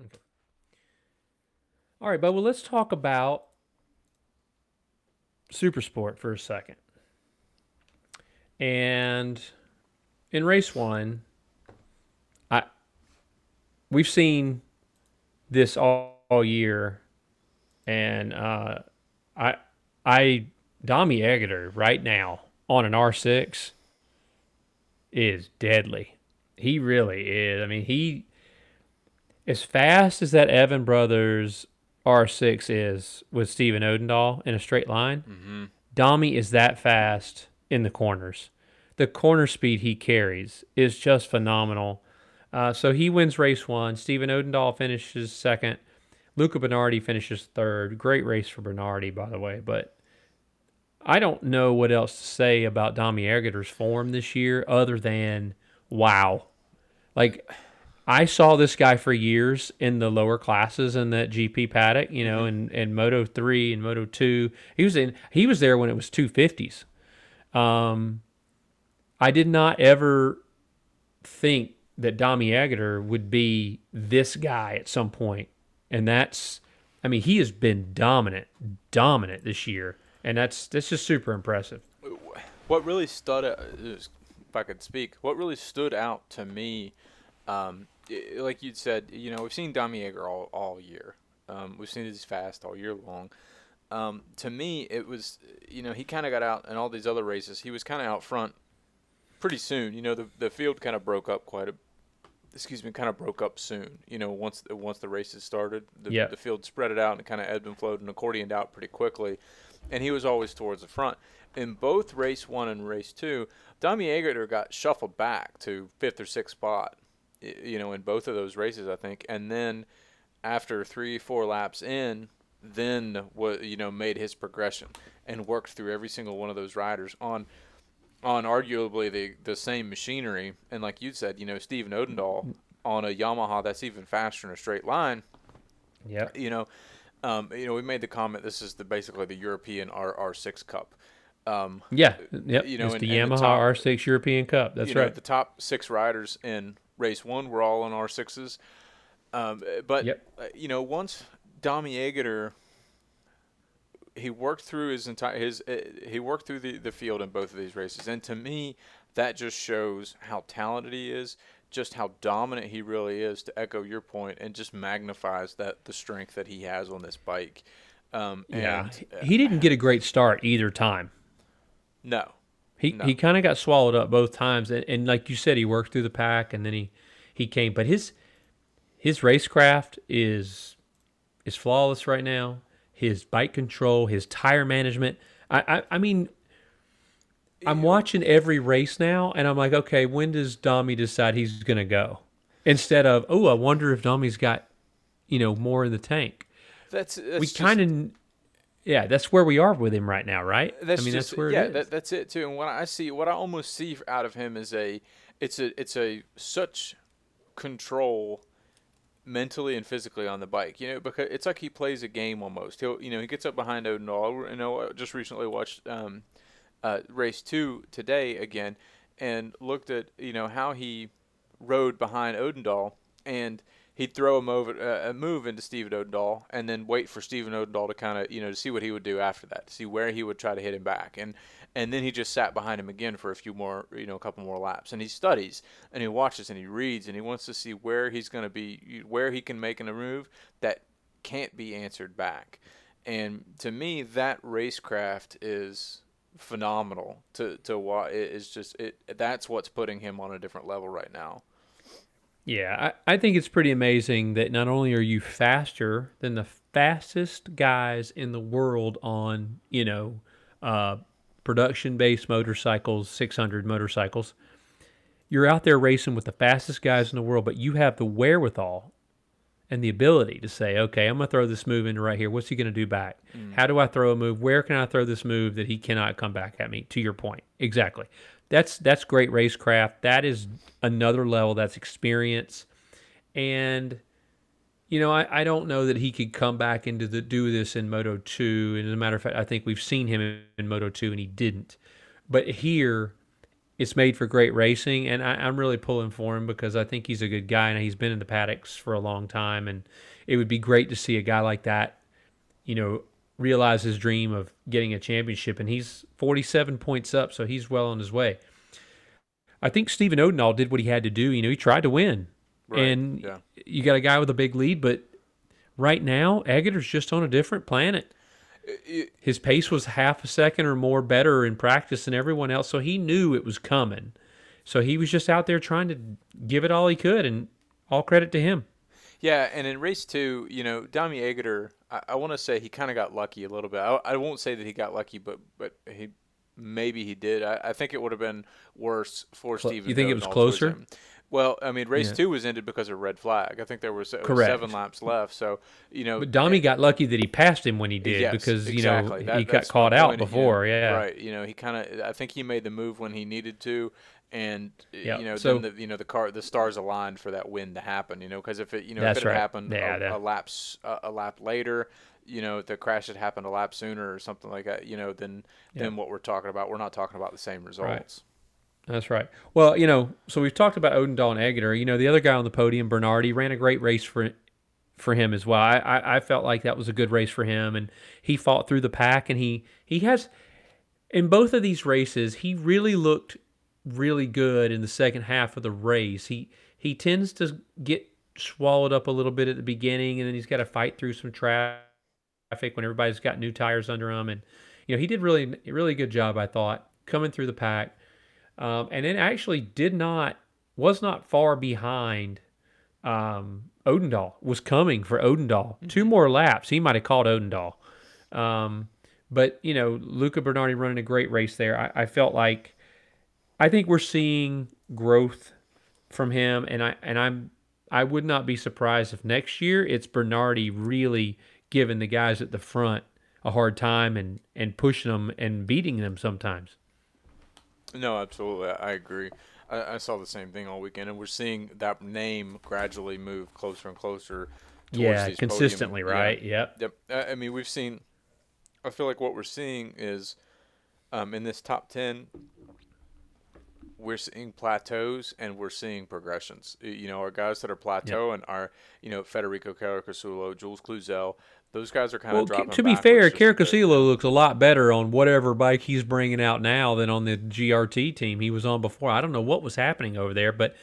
Okay. All right, but well, let's talk about super sport for a second. And in race one, I we've seen this all, all year, and uh, I I Dami Aegerter right now on an R six is deadly. He really is. I mean, he as fast as that Evan Brothers R6 is with Steven Odendaal in a straight line, Mm-hmm. Dami is that fast in the corners. The corner speed he carries is just phenomenal. Uh, so he wins race one. Steven Odendaal finishes second. Luca Bernardi finishes third. Great race for Bernardi, by the way. But I don't know what else to say about Dami Aegerter's form this year other than wow. Like, I saw this guy for years in the lower classes in that GP paddock, you know, in, in Moto three and Moto two. He was in he was there when it was two fifties. Um I did not ever think that Dami Aegerter would be this guy at some point. And that's I mean, he has been dominant, dominant this year. And that's that's just super impressive. What really stood out, if I could speak, what really stood out to me, um, like you'd said, you know, we've seen Dami Yeager all, all year. Um, we've seen he's fast all year long. Um, to me, it was, you know, he kind of got out in all these other races. He was kind of out front pretty soon. You know, the the field kind of broke up quite a, excuse me, kind of broke up soon. You know, once once the races started, the, Yeah. the field spread it out and kind of ebbed and flowed and accordioned out pretty quickly. And he was always towards the front. In both race one and race two, Dami Aegerter got shuffled back to fifth or sixth spot. You know, in both of those races, I think. And then after three, four laps in, then what you know made his progression and worked through every single one of those riders on on arguably the the same machinery. And like you said, you know, Steven Odendaal on a Yamaha that's even faster in a straight line. Yeah. You know, um, you know, we made the comment. This is the basically the European R R six Cup. Um, Yeah. Yep. you know, it's and- the and the Yamaha top- R6 European Cup. That's you know, right. The top six riders in race one We're all in R sixes. Um, but Yep. uh, you know, once Dami Aegerter, he worked through his entire his uh, he worked through the, the field in both of these races, and to me, that just shows how talented he is, just how dominant he really is. To echo your point, and just magnifies that the strength that he has on this bike. Um, yeah. and, uh, He didn't get a great start either time. no, He No. he kind of got swallowed up both times, and, and like you said, he worked through the pack, and then he he came. But his his racecraft is is flawless right now. His bike control, his tire management. I I, I mean, I'm watching every race now, and I'm like, okay, when does Dami decide he's gonna go? Instead of, oh, I wonder if Dami's got, you know, more in the tank. that's, that's we kind of, yeah, that's where we are with him right now, right? That's I mean, just, that's where yeah, it is. That, that's it too. And what I see, what I almost see out of him is a, it's a, it's a such control mentally and physically on the bike. You know, because it's like he plays a game almost. He'll, you know, he gets up behind Odendaal. You know, I just recently watched um, uh, race two today again, and looked at you know how he rode behind Odendaal and. He'd throw a move, uh, a move into Steven Odendaal, and then wait for Steven Odendaal to kind of, you know, to see what he would do after that, to see where he would try to hit him back, and and then he just sat behind him again for a few more, you know, a couple more laps, and he studies and he watches and he reads and he wants to see where he's going to be, where he can make a move that can't be answered back, and to me, that racecraft is phenomenal to to watch. It is just it. That's what's putting him on a different level right now. Yeah, I, I think it's pretty amazing that not only are you faster than the fastest guys in the world on, you know, uh, production based motorcycles, 600 motorcycles, you're out there racing with the fastest guys in the world, but you have the wherewithal and the ability to say, okay, I'm going to throw this move into right here. What's he going to do back? Mm. How do I throw a move? Where can I throw this move that he cannot come back at me? To your point, exactly. That's that's great racecraft. That is another level. That's experience, and you know I, I don't know that he could come back into the do this in Moto two. And as a matter of fact, I think we've seen him in, in Moto two, and he didn't. But here, it's made for great racing, and I, I'm really pulling for him because I think he's a good guy and he's been in the paddocks for a long time, and it would be great to see a guy like that, you know, realize his dream of getting a championship, and he's 47 points up, so he's well on his way. I think Steven Odendaal did what he had to do. You know, he tried to win, Right, and yeah. you got a guy with a big lead, but right now Egger's just on a different planet. His pace was half a second or more better in practice than everyone else, so he knew it was coming. So he was just out there trying to give it all he could, and all credit to him. Yeah, and in race two, you know, Dami Aegerter, I, I want to say he kind of got lucky a little bit. I, I won't say that he got lucky, but but he maybe he did. I, I think it would have been worse for Cl- Steven. you think it was closer? Well, I mean, race Yeah. two was ended because of red flag. I think there was, was seven laps left. So you know, But Domi got lucky that he passed him when he did Yes, because you exactly. know That- he got caught out yeah. before. Yeah, Right. You know, he kind of. I think he made the move when he needed to, and Yep. you know, So- then the you know the car the stars aligned for that win to happen. You know, because if it you know if it had right. happened Yeah, a, that- a lap a, a lap later, you know, the crash had happened a lap sooner or something like that. You know, then then what we're talking about, we're not talking about the same results. That's right. Well, you know, so we've talked about Odendaal and Egger. You know, the other guy on the podium, Bernardi, ran a great race for for him as well. I, I, I felt like that was a good race for him, and he fought through the pack, and he he has in both of these races, he really looked really good in the second half of the race. He he tends to get swallowed up a little bit at the beginning, and then he's got to fight through some traffic when everybody's got new tires under him, and you know he did really really good job, I thought, coming through the pack um, and it actually did not was not far behind um, Odendaal was coming for Odendaal. Two more laps, he might have called Odendaal. Um, but you know, Luca Bernardi running a great race there. I, I felt like I think we're seeing growth from him, and I and I'm I would not be surprised if next year it's Bernardi really giving the guys at the front a hard time and and pushing them and beating them sometimes. No, absolutely, I agree. I, I saw the same thing all weekend, and we're seeing that name gradually move closer and closer. Towards yeah, these podium- consistently, yeah. right? Yep. Yep. I mean, we've seen. I feel like what we're seeing is, um, in this top ten, we're seeing plateaus and we're seeing progressions. You know, our guys that are plateau and are, you know, Federico Caricasulo, Jules Cluzel. Those guys are kind Well, of dropping. to be fair, backwards just a bit. Caricasulo looks a lot better on whatever bike he's bringing out now than on the GRT team he was on before. I don't know what was happening over there, but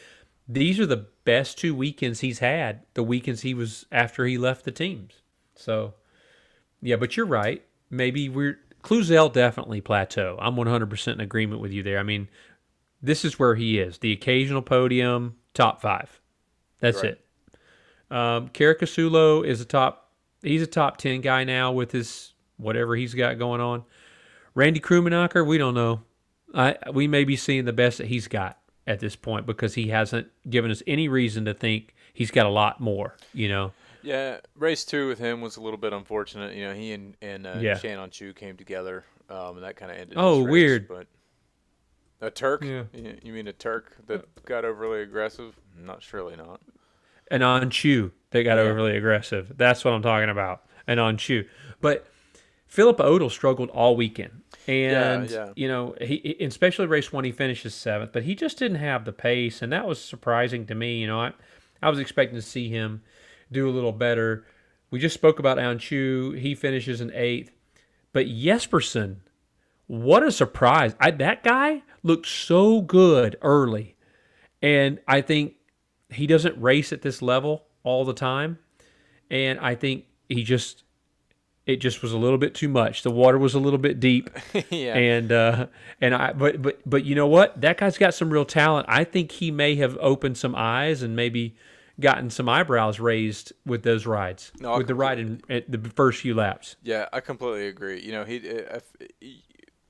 these are the best two weekends he's had. The weekends he was after he left the teams. So, yeah, but you're right. Maybe we're Cluzel definitely plateau. I'm 100% in agreement with you there. I mean, this is where he is. The occasional podium, top five. That's Right. it. Um, Caricasulo is a top. He's a top ten guy now with his whatever he's got going on. Randy Krummenacher, we don't know. I we may be seeing the best that he's got at this point because he hasn't given us any reason to think he's got a lot more. You know. Yeah, race two with him was a little bit unfortunate. You know, he and and uh, Yeah. Shannon Chu came together, um, and that kind of ended. Oh, race, weird. But a Turk? Yeah. You, you mean a Turk that got overly aggressive? Not surely not. and on Chu that got Yeah. overly aggressive. That's what I'm talking about. And on Chu, but Philipp Öttl struggled all weekend, and yeah. you know he, he- especially race one he finishes seventh, but he just didn't have the pace, and that was surprising to me. You know, I I was expecting to see him do a little better. We just spoke about Öncü. He finishes in eighth, but Jesperson, what a surprise! I, that guy looked so good early, and I think he doesn't race at this level all the time and i think he just it just was a little bit too much the water was a little bit deep yeah. and uh and i but but but you know what that guy's got some real talent i think he may have opened some eyes and maybe gotten some eyebrows raised with those rides No, with the ride in the first few laps Yeah, I completely agree. You know, he, uh, if, he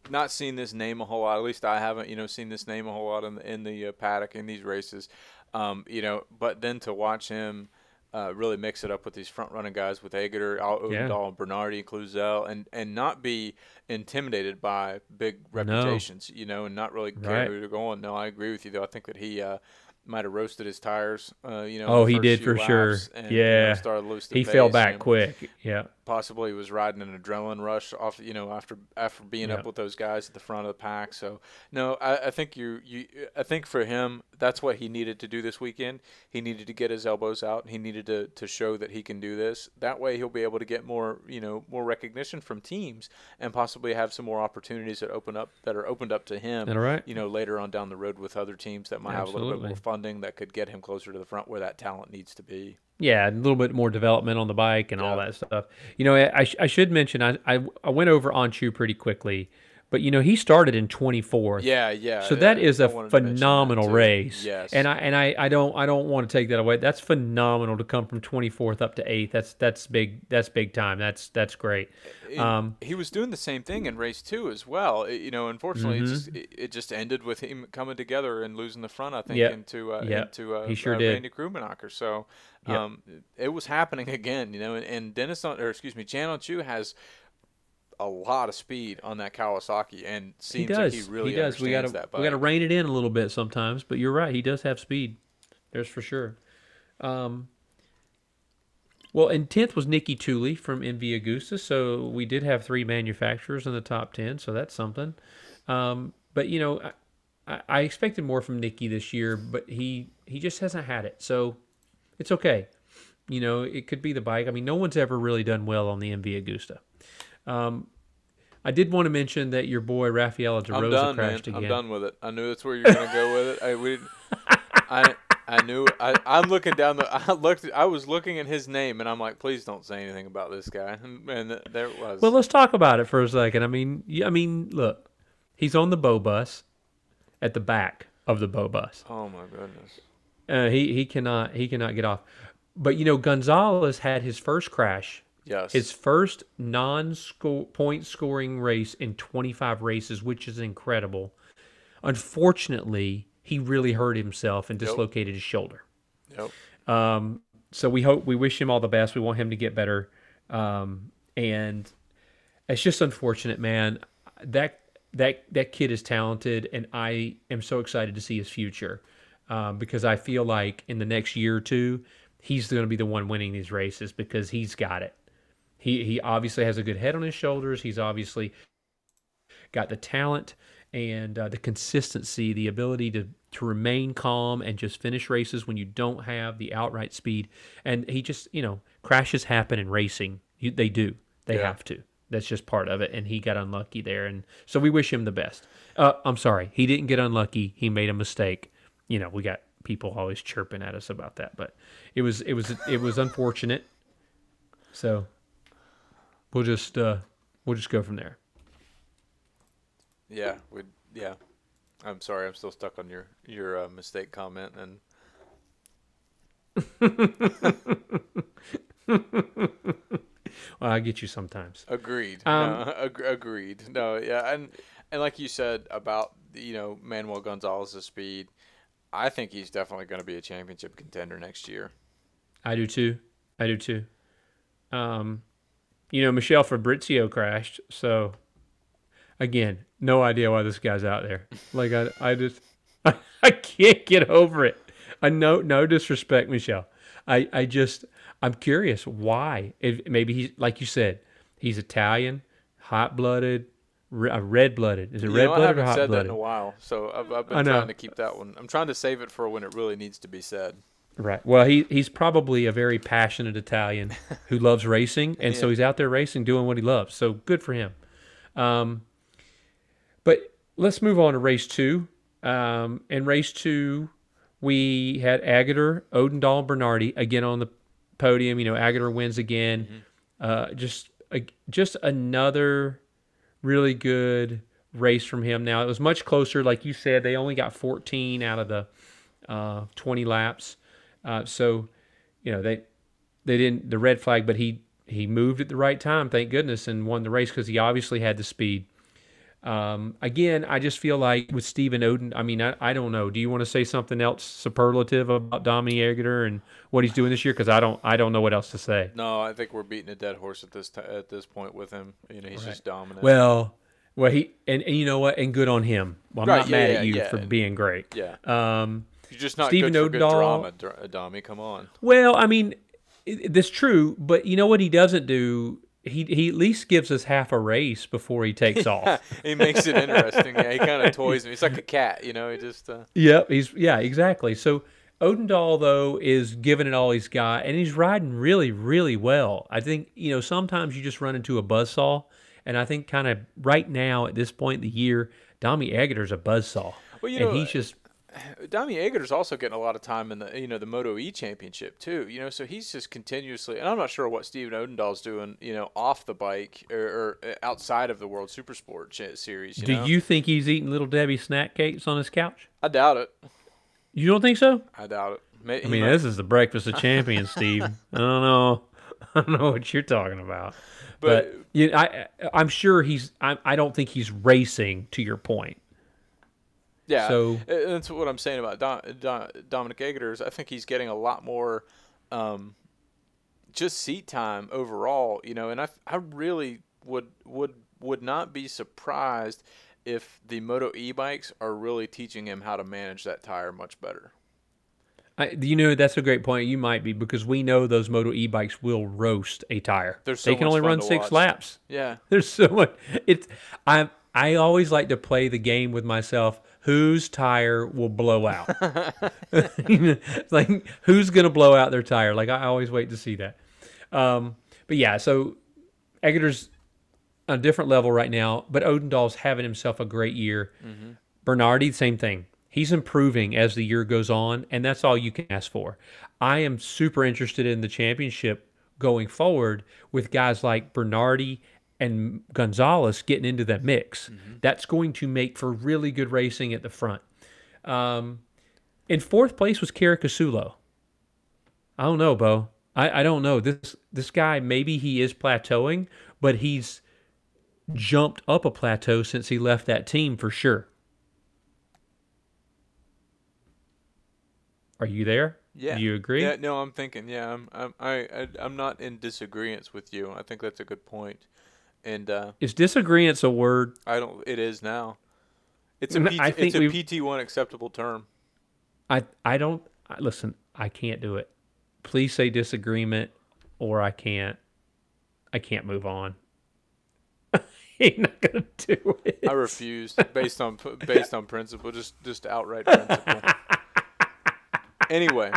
not seen this name a whole lot. At least I haven't, you know, seen this name a whole lot in the in the uh, paddock in these races. Um, you know, but then to watch him uh, really mix it up with these front running guys with Aegerter, Al Yeah. Odendaal, Bernardi, Cluzel, and and not be intimidated by big reputations. You know, and not really care Right. who they're going. No, I agree with you though. I think that he. Uh, might have roasted his tires. Uh, you know. Oh, he did for sure. and, you know, Yeah. started loose to He pace, fell back quick. Yeah. Possibly he was riding an adrenaline rush off. You know, after after being Yeah. up with those guys at the front of the pack. So no, I, I think you you I think for him that's what he needed to do this weekend. He needed to get his elbows out. He needed to to show that he can do this. That way he'll be able to get more you know more recognition from teams and possibly have some more opportunities that open up that are opened up to him All right. you know, later on down the road with other teams that might have a little bit more funding that could get him closer to the front where that talent needs to be. Yeah, a little bit more development on the bike and all that stuff. You know, I, I sh- I should mention I, I I went over Öncü pretty quickly, but you know he started in 24th. Yeah, yeah. So that is a wanted to mention that phenomenal race. Yes. And I and I, I don't I don't want to take that away. That's phenomenal to come from 24th up to 8th. That's that's big that's big time. That's that's great. Um, he was doing the same thing in race two as well. You know, unfortunately, Mhm. it, just, it, just ended with him coming together and losing the front. I think Yep. into uh, Yep. into uh, He sure uh, did. Randy Krummenacher. So Yep. um, it was happening again. You know, and, and Dennis on, or excuse me, Can Öncü has a lot of speed on that Kawasaki, and he seems does. like he really does. We gotta we gotta rein it in a little bit sometimes. But you're right. He does have speed. There's for sure. Um, well, and tenth was Niki Tuuli from MV Agusta, so we did have three manufacturers in the top ten, so that's something. Um, but you know, I, I- I expected more from Niki this year, but he he just hasn't had it, so it's okay. You know, it could be the bike. I mean, no one's ever really done well on the MV Agusta. Um, I did want to mention that your boy Raffaele De I'm Rosa done, man. crashed again. I'm done with it. I knew that's where you were gonna go with it. I we, I I knew. I I'm looking down the. I looked. I was looking at his name, and I'm like, please don't say anything about this guy. And, there it was. Well, let's talk about it for a second. I mean, I mean, look, he's on the bow bus, at the back of the bow bus. oh my goodness. Uh, he he cannot he cannot get off. But you know, Gonzalez had his first crash, Yes. his first non-score point scoring race in 25 races, which is incredible. Unfortunately, he really hurt himself and Yep. dislocated his shoulder. Yep. Um, so we hope we wish him all the best. We want him to get better. Um, and it's just unfortunate, man. That that that kid is talented, and I am so excited to see his future um, because I feel like in the next year or two, he's going to be the one winning these races because he's got it. He he obviously has a good head on his shoulders. He's obviously got the talent and uh, the consistency, the ability to to remain calm and just finish races when you don't have the outright speed. And he just, you know, crashes happen in racing. You, they do. They Yeah. have to. That's just part of it. And he got unlucky there. And so we wish him the best. Uh, I'm sorry, he didn't get unlucky. He made a mistake. You know, we got people always chirping at us about that, but it was it was it was unfortunate. So we'll just uh, we'll just go from there. Yeah. We. Yeah. I'm sorry. I'm still stuck on your your uh, mistake comment and. Well, I get you sometimes. Agreed. Um, no, ag- agreed. No, yeah, and and like you said about you know Manuel Gonzalez's speed, I think he's definitely going to be a championship contender next year. I do too. I do too. Um, you know, Michel Fabrizio crashed, so again, no idea why this guy's out there. Like I, I just, I, I can't get over it. I know, no disrespect, Michel. I, I just, I'm curious why. If maybe he's like you said, he's Italian, hot blooded, red uh, blooded. Is it red know, I blooded or haven't hot said that in a while, so I've, I've been trying to keep that one. I'm trying to save it for when it really needs to be said. Right. Well, he he's probably a very passionate Italian who loves racing, and so he's out there racing, doing what he loves. So good for him. Um, but let's move on to race two. Um, in race two, we had Aegerter, Odendaal, Bernardi again on the podium. You know, Aegerter wins again. Uh, just a, just another really good race from him. Now it was much closer, like you said. They only got 14 out of the uh, 20 laps. Uh, so, you know, they they didn't the red flag, but he he moved at the right time, thank goodness, and won the race because he obviously had the speed. Um, again, I just feel like with Steven Oden, I mean, I, I don't know. Do you want to say something else superlative about Dominique Aegerter and what he's doing this year? Because I don't I don't know what else to say. No, I think we're beating a dead horse at this t- at this point with him. You know, he's just dominant. Well, well, he and, and you know what? And good on him. Well, I'm Right, not yeah, mad yeah, at you yeah, for and- being great. yeah, Um, You're just not Steven good for good drama, Adami. Come on. Well, I mean, that's true, but you know what he doesn't do? He he at least gives us half a race before he takes off. he makes it interesting. Yeah, he kind of toys me. He's like a cat, you know. He just uh, Yep, he's yeah, exactly. So Odendaal though is giving it all he's got, and he's riding really, really well. I think you know sometimes you just run into a buzzsaw, and I think kind of right now at this point in the year, Dommy Egger's a buzzsaw, Well, you and know, he's just Dami Ager's also getting a lot of time in the you know the Moto E Championship too. You know, so he's just continuously. And I'm not sure what Steven Odendaal's doing. You know, off the bike or, or uh, outside of the World Supersport Ch- Series. You Do know? you think he's eating little Debbie snack cakes on his couch? I doubt it. You don't think so? I doubt it. I mean, this is the breakfast of champions, Steve. I don't know. I don't know what you're talking about. But, But- you I, I'm sure he's. I, I don't think he's racing. To your point, yeah. so- that's what I'm saying about Dom, Dom, Dominique Ager is I think he's getting a lot more, um, just seat time overall. You know, and I I really would would would not be surprised if the Moto E bikes are really teaching him how to manage that tire much better. I, you know that's a great point. You might be because we know those Moto E bikes will roast a tire. So they can only run six watch. laps. Yeah. There's so much. It's I I always like to play the game with myself. Whose tire will blow out? Like who's gonna blow out their tire? Like I always wait to see that. Um, but yeah, so Egger's on a different level right now, but Odendaal's having himself a great year. Bernardi, same thing. He's improving as the year goes on, and that's all you can ask for. I am super interested in the championship going forward with guys like Bernardi and Gonzalez getting into that mix. That's going to make for really good racing at the front. Um, in fourth place was Caricasulo. I don't know, Bo. I, I don't know. This this guy maybe he is plateauing, but he's jumped up a plateau since he left that team for sure. Are you there? Yeah. Do you agree? Yeah, no, I'm thinking. Yeah, I'm I'm I, I I'm not in disagreement with you. I think that's a good point. And uh, Is disagreeance a word? I don't it is now. It's a PT, I think it's a we've- PT1 acceptable term. I I don't I, listen. I can't do it. Please say disagreement, or I can't. I can't move on. Not gonna do it. I refuse based on based on principle, just just outright principle. anyway,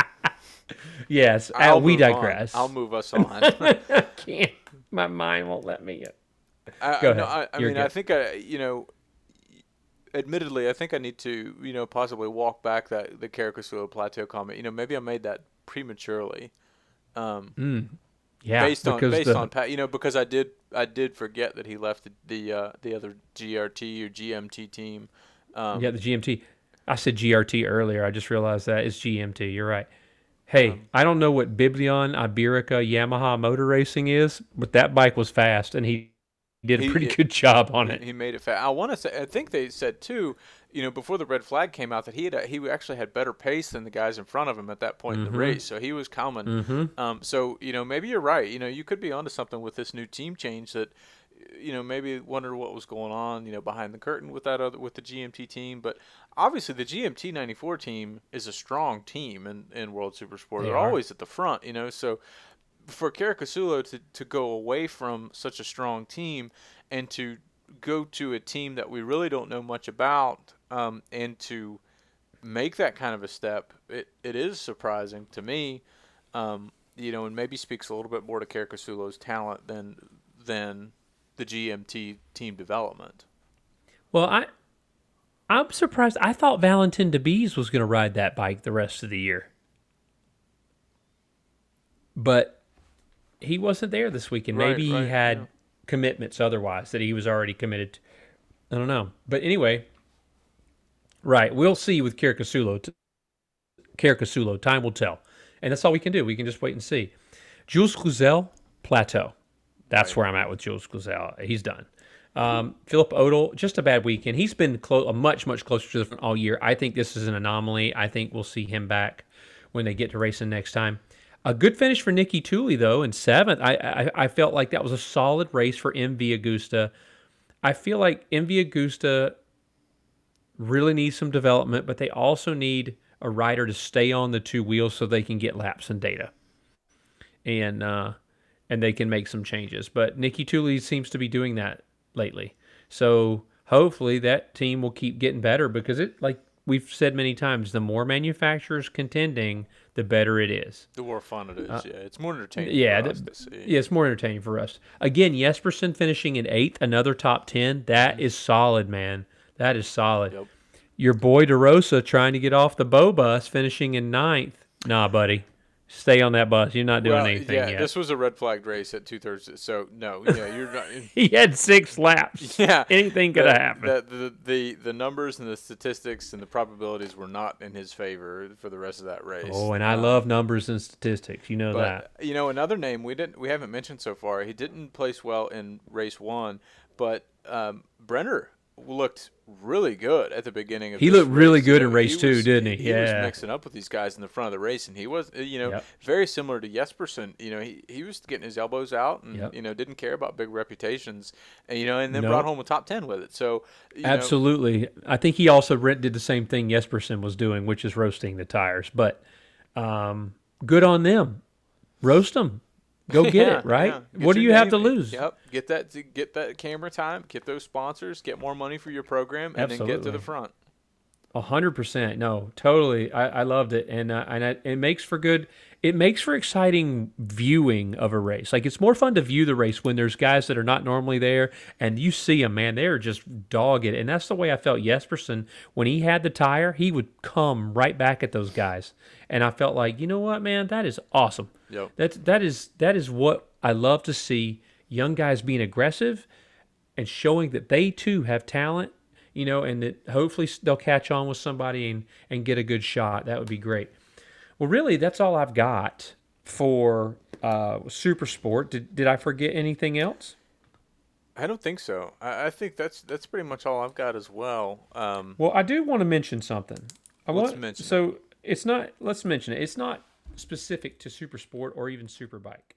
yes, I'll we move on. digress. I'll move us on. I can't. My mind won't let me. I, Go no, ahead. I, I You're mean, I think I, you know, admittedly, I think I need to, you know, possibly walk back that the Caricasulo Plateau comment. You know, maybe I made that prematurely. Um, Yeah, based on based the- on Pat, you know, because I did I did forget that he left the the, uh, the other GRT or GMT team. Um, yeah the GMT. I said GRT earlier. I just realized that it's GMT. You're right. Hey, Um, I don't know what Biblion Iberica Yamaha motor racing is, but that bike was fast, and he did a pretty he- good job on it. he made it fast. I want to say I think they said too, you know, before the red flag came out that he had he actually had better pace than the guys in front of him at that point in the race. So he was coming. Mm-hmm. Um, so you know, maybe you're right. You know, you could be onto something with this new team change that, you know, maybe wonder what was going on. You know, behind the curtain with that other with the GMT team. But obviously, the GMT '94 team is a strong team in in World Supersport. They They're are. always at the front. You know, so for Caricasulo to to go away from such a strong team and to go to a team that we really don't know much about um, and to make that kind of a step, it, it is surprising to me. Um, you know, and maybe speaks a little bit more to Caricasulo's talent than than the GMT team development. Well, I I'm surprised. I thought Valentin Debise was going to ride that bike the rest of the year, but he wasn't there this weekend. Right, Maybe right, he had yeah. commitments otherwise that he was already committed. To. I don't know, but anyway, right? We'll see with Caricasulo. Caricasulo, time will tell, and that's all we can do. We can just wait and see. Jules Cluzel, plateau. That's where I'm at with Jules Cluzel. He's done. Um, Philipp Öttl, just a bad weekend. He's been clo- a much, much closer to the front all year. I think this is an anomaly. I think we'll see him back when they get to racing next time. A good finish for Niki Tuuli, though, in seventh. I, I, I felt like that was a solid race for MV Agusta. I feel like MV Agusta really needs some development, but they also need a rider to stay on the two wheels so they can get laps and data, and uh, and they can make some changes. But Niki Tuuli seems to be doing that lately. So hopefully that team will keep getting better because it like we've said many times, the more manufacturers contending, the better it is. The more fun it is, yeah. It's more entertaining. Uh, yeah, for the- to see. Yeah, it's more entertaining for us. Again, Jesperson finishing in eighth, another top ten. That is solid, man. That is solid. Yep. Your boy DeRosa trying to get off the bow bus, finishing in ninth. Nah, buddy, stay on that bus. You're not doing Well, anything yeah, yet. this was a red flag race at two thirds. So no, yeah, you're not. he had six laps. Yeah, anything could have happened. The, the, the the numbers and the statistics and the probabilities were not in his favor for the rest of that race. oh, and I Um, love numbers and statistics. You know that. You know, another name we didn't we haven't mentioned so far. He didn't place well in race one, but um, Brenner looked really good at the beginning of. He looked really race. good You in race two, was- didn't he? He was Yeah. mixing up with these guys in the front of the race, and he was, uh, you know, Yep. very similar to Jesperson. You know, he, he was getting his elbows out, and Yep. you know, didn't care about big reputations, and you know, and then Nope. brought home a top ten with it. So you know, Absolutely. I think he also did the same thing Jesperson was doing, which is roasting the tires. But um, good on them. Roast them. Go get Yeah, it, right? yeah. What do you have to lose? Yep, get that get that camera time, get those sponsors, get more money for your program, and then get to the front. A hundred percent. No, totally. I, I loved it, and uh, and I, it makes for good. It makes for exciting viewing of a race. Like it's more fun to view the race when there's guys that are not normally there, and you see them. Man, they're just dogged, and that's the way I felt Jesperson when he had the tire. He would come right back at those guys, and I felt like, you know what, man, that is awesome. Yep. That's that is that is what I love to see. Young guys being aggressive and showing that they too have talent, you know, and that hopefully they'll catch on with somebody and, and get a good shot. That would be great. Well, really, that's all I've got for uh, Super Sport. Did, did I forget anything else? I don't think so. I, I think that's that's pretty much all I've got as well. Um, Well, I do want to mention something. I Let's want mention it. so it's not. Let's mention it. It's not specific to Super Sport or even Superbike.